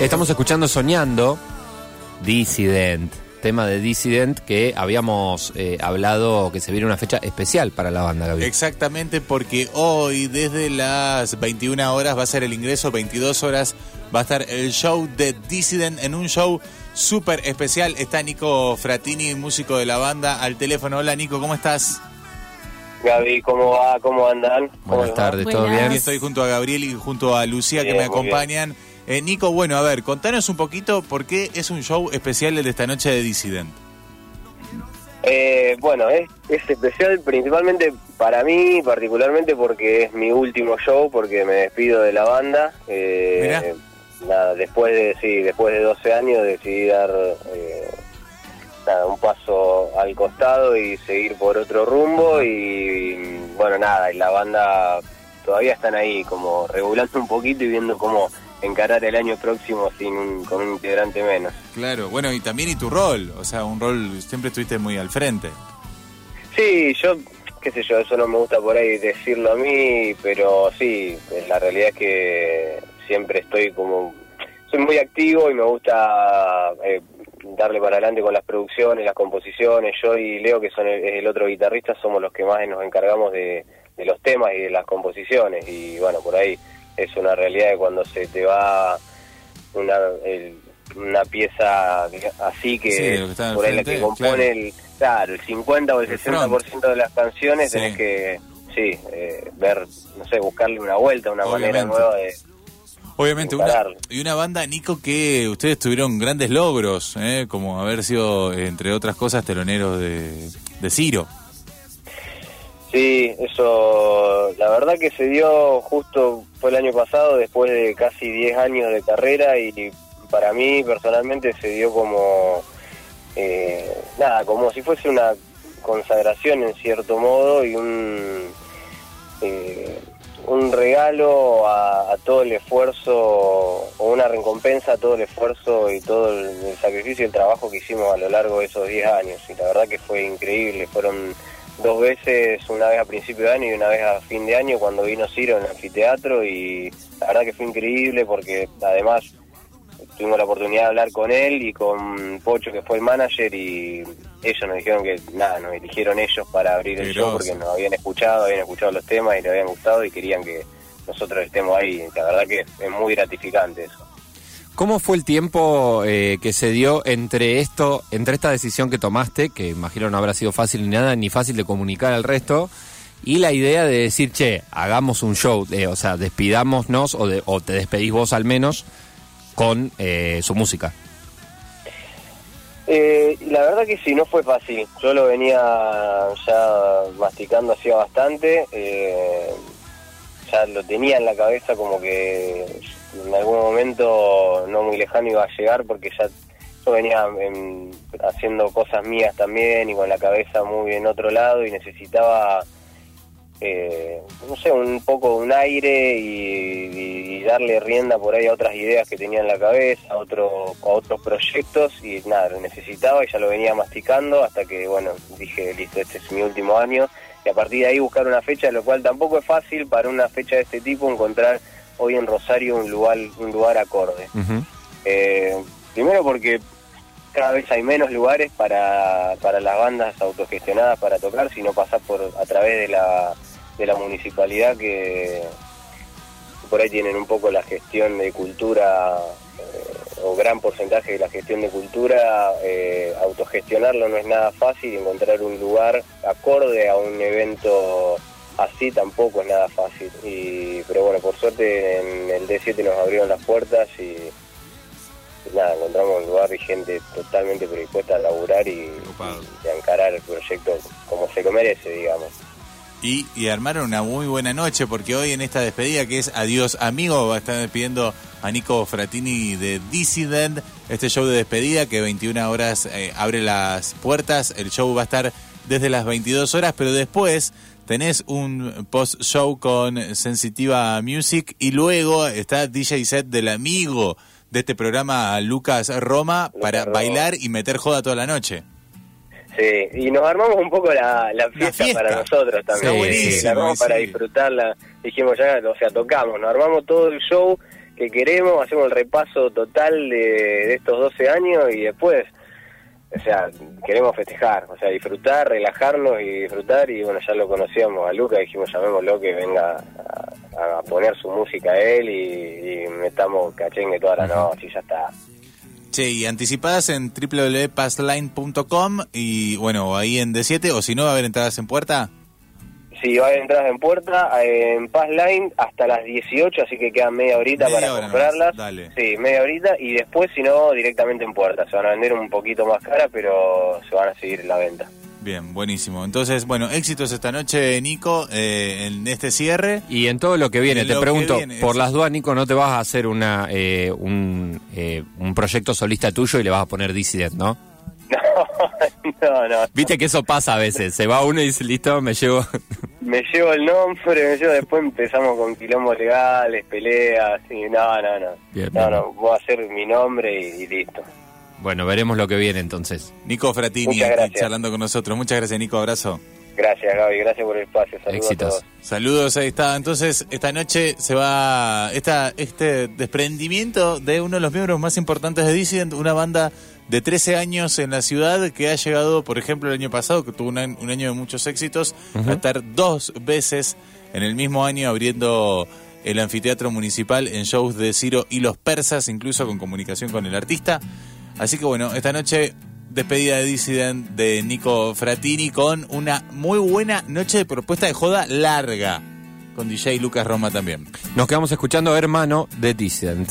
Estamos escuchando Soñando, Dissident, tema de Dissident que habíamos eh, hablado que se viene una fecha especial para la banda, Gaby. Exactamente, porque hoy desde las 21 horas va a ser el ingreso, 22 horas va a estar el show de Dissident en un show súper especial. Está Nico Fratini, músico de la banda, al teléfono. Hola Nico, ¿cómo estás? Gaby, ¿cómo va? ¿Cómo andan? ¿Cómo Buenas tardes, ¿todo Buenas. bien? Aquí estoy junto a Gabriel y junto a Lucía que me bien. Eh, Nico, bueno, a ver, contanos un poquito por qué es un show especial el de esta noche de Dissident. Eh, bueno, es, es especial principalmente para mí, particularmente porque es mi último show, porque me despido de la banda. Eh, nada, después de sí, después de 12 años decidí dar eh, nada, un paso al costado y seguir por otro rumbo y bueno, nada, y la banda todavía están ahí como regulando un poquito y viendo cómo encarar el año próximo sin un- con un integrante menos. Claro, bueno, y también y tu rol, o sea, un rol, siempre estuviste muy al frente. Sí, yo, qué sé yo, eso no me gusta por ahí decirlo a mí, pero sí, la realidad es que siempre estoy como, soy muy activo y me gusta eh, darle para adelante con las producciones, las composiciones. Yo y Leo, que son el, otro guitarrista, somos los que más nos encargamos de, de los temas y de las composiciones. Y bueno, por ahí es una realidad que cuando se te va una, el- una pieza así que Sí, de por ahí la que compone claro. el claro el 50 o el, El 60% de las canciones Sí. tenés que sí eh, ver no sé buscarle una vuelta una manera nueva de Obviamente, una, y una banda, Nico, que ustedes tuvieron grandes logros, ¿eh? como haber sido, entre otras cosas, teloneros de, de Ciro. Sí eso la verdad que se dio justo fue el año pasado después de casi 10 años de carrera y para mí personalmente se dio como eh, nada como si fuese una consagración en cierto modo y un eh, un regalo a, todo el esfuerzo o una recompensa a todo el esfuerzo y todo el, el sacrificio y el trabajo que hicimos a lo largo de esos 10 años y la verdad que fue increíble fueron dos veces una vez a principio de año y una vez a fin de año cuando vino Ciro en el anfiteatro y la verdad que fue increíble porque además tuvimos la oportunidad de hablar con él y con Pocho que fue el manager y ellos nos dijeron que nada, nos eligieron ellos para abrir el show porque nos habían escuchado, habían escuchado los temas y les habían gustado y querían que nosotros estemos ahí. La verdad que es muy gratificante eso. ¿Cómo fue el tiempo eh, que se dio entre esto, entre esta decisión que tomaste, que imagino no habrá sido fácil ni nada, ni fácil de comunicar al resto, y la idea de decir, che, hagamos un show, eh, o sea, despidámonos o, de- o te despedís vos al menos con eh, su música? Eh, la verdad que sí, no fue fácil. Yo lo venía ya masticando hacía bastante. eh, ya lo tenía en la cabeza como que en algún momento no muy lejano iba a llegar porque ya yo venía em, haciendo cosas mías también y con la cabeza muy en otro lado y necesitaba eh, no sé, un poco un aire y darle rienda por ahí a otras ideas que tenía en la cabeza, a, otro, a otros proyectos y nada, lo necesitaba y ya lo venía masticando hasta que, bueno, dije, listo, este es mi último año y a partir de ahí buscar una fecha, lo cual tampoco es fácil para una fecha de este tipo encontrar hoy en Rosario un lugar, un lugar acorde. Eh, primero porque cada vez hay menos lugares para, para las bandas autogestionadas para tocar, sino pasar por a través de la, de la municipalidad que por ahí tienen un poco la gestión de cultura eh, o gran porcentaje de la gestión de cultura, eh, autogestionarlo no es nada fácil, encontrar un lugar acorde a un evento así tampoco es nada fácil. Y, pero bueno, por suerte en el D7 nos abrieron las puertas y, y nada, encontramos un lugar y gente totalmente predispuesta a laburar y, y a encarar el proyecto como se lo merece, digamos. Y, y armaron una muy buena noche porque hoy en esta despedida que es Adiós Amigo va a estar despidiendo a Nico Fratini de Dissident, este show de despedida que 21 horas eh, abre las puertas, el show va a estar desde las 22 horas, pero después tenés un post-show con Sensitiva Music y luego está DJ set del amigo de este programa, Lucas Roma, Lucas para Roma. bailar y meter joda toda la noche. Sí, y nos armamos un poco la, la fiesta, fiesta. para nosotros también. Sí, Sí, buenísimo, la armamos para sí. disfrutarla. Dijimos ya, o sea, tocamos, nos armamos todo el show que queremos, hacemos el repaso total de, de estos 12 años y después, o sea, queremos festejar, o sea, disfrutar, relajarnos y disfrutar y bueno, ya lo conocíamos a Luca, dijimos llamémoslo que venga a, a poner su música a él y, y metamos cachengue toda la noche y ya está. Che, y anticipadas en www.passline.com y bueno, ahí en D7, o si no, va a haber entradas en puerta. Sí, va a haber entradas en puerta, en Pass Line hasta las 18, así que quedan media horita Media para hora comprarlas. más, dale. Sí, media horita y después, si no, directamente en puerta. Se van a vender un poquito más cara, pero se van a seguir en la venta. Bien, buenísimo. Entonces, bueno, éxitos esta noche, Nico, eh, en este cierre. Y en todo lo que viene, En te pregunto, viene, por las dudas, Nico, ¿no te vas a hacer una eh, un, eh, un proyecto solista tuyo y le vas a poner Dissident, no? No, no, no. Viste que eso pasa a veces, se va uno y dice, listo, me llevo... Me llevo el nombre, me llevo, después empezamos con quilombos legales, peleas, y no, no, no. Bien, no, bien. no, voy a hacer mi nombre y, y listo. Bueno, veremos lo que viene entonces. Nico Fratini, Muchas aquí gracias. charlando con nosotros. Muchas gracias, Nico. Abrazo. Gracias, Gaby, gracias por el espacio. Saludos Éxitos. a todos. Saludos, ahí está. Entonces, esta noche se va esta, este desprendimiento de uno de los miembros más importantes de Dissident, una banda de 13 años en la ciudad que ha llegado, por ejemplo, el año pasado, que tuvo un año, un año de muchos éxitos, a estar dos veces en el mismo año abriendo el anfiteatro municipal en shows de Ciro y los persas, incluso con comunicación con el artista. Así que bueno, esta noche despedida de Dissident de Nico Fratini con una muy buena noche de propuesta de joda larga. Con DJ Lucas Roma también. Nos quedamos escuchando Hermano de Dissident.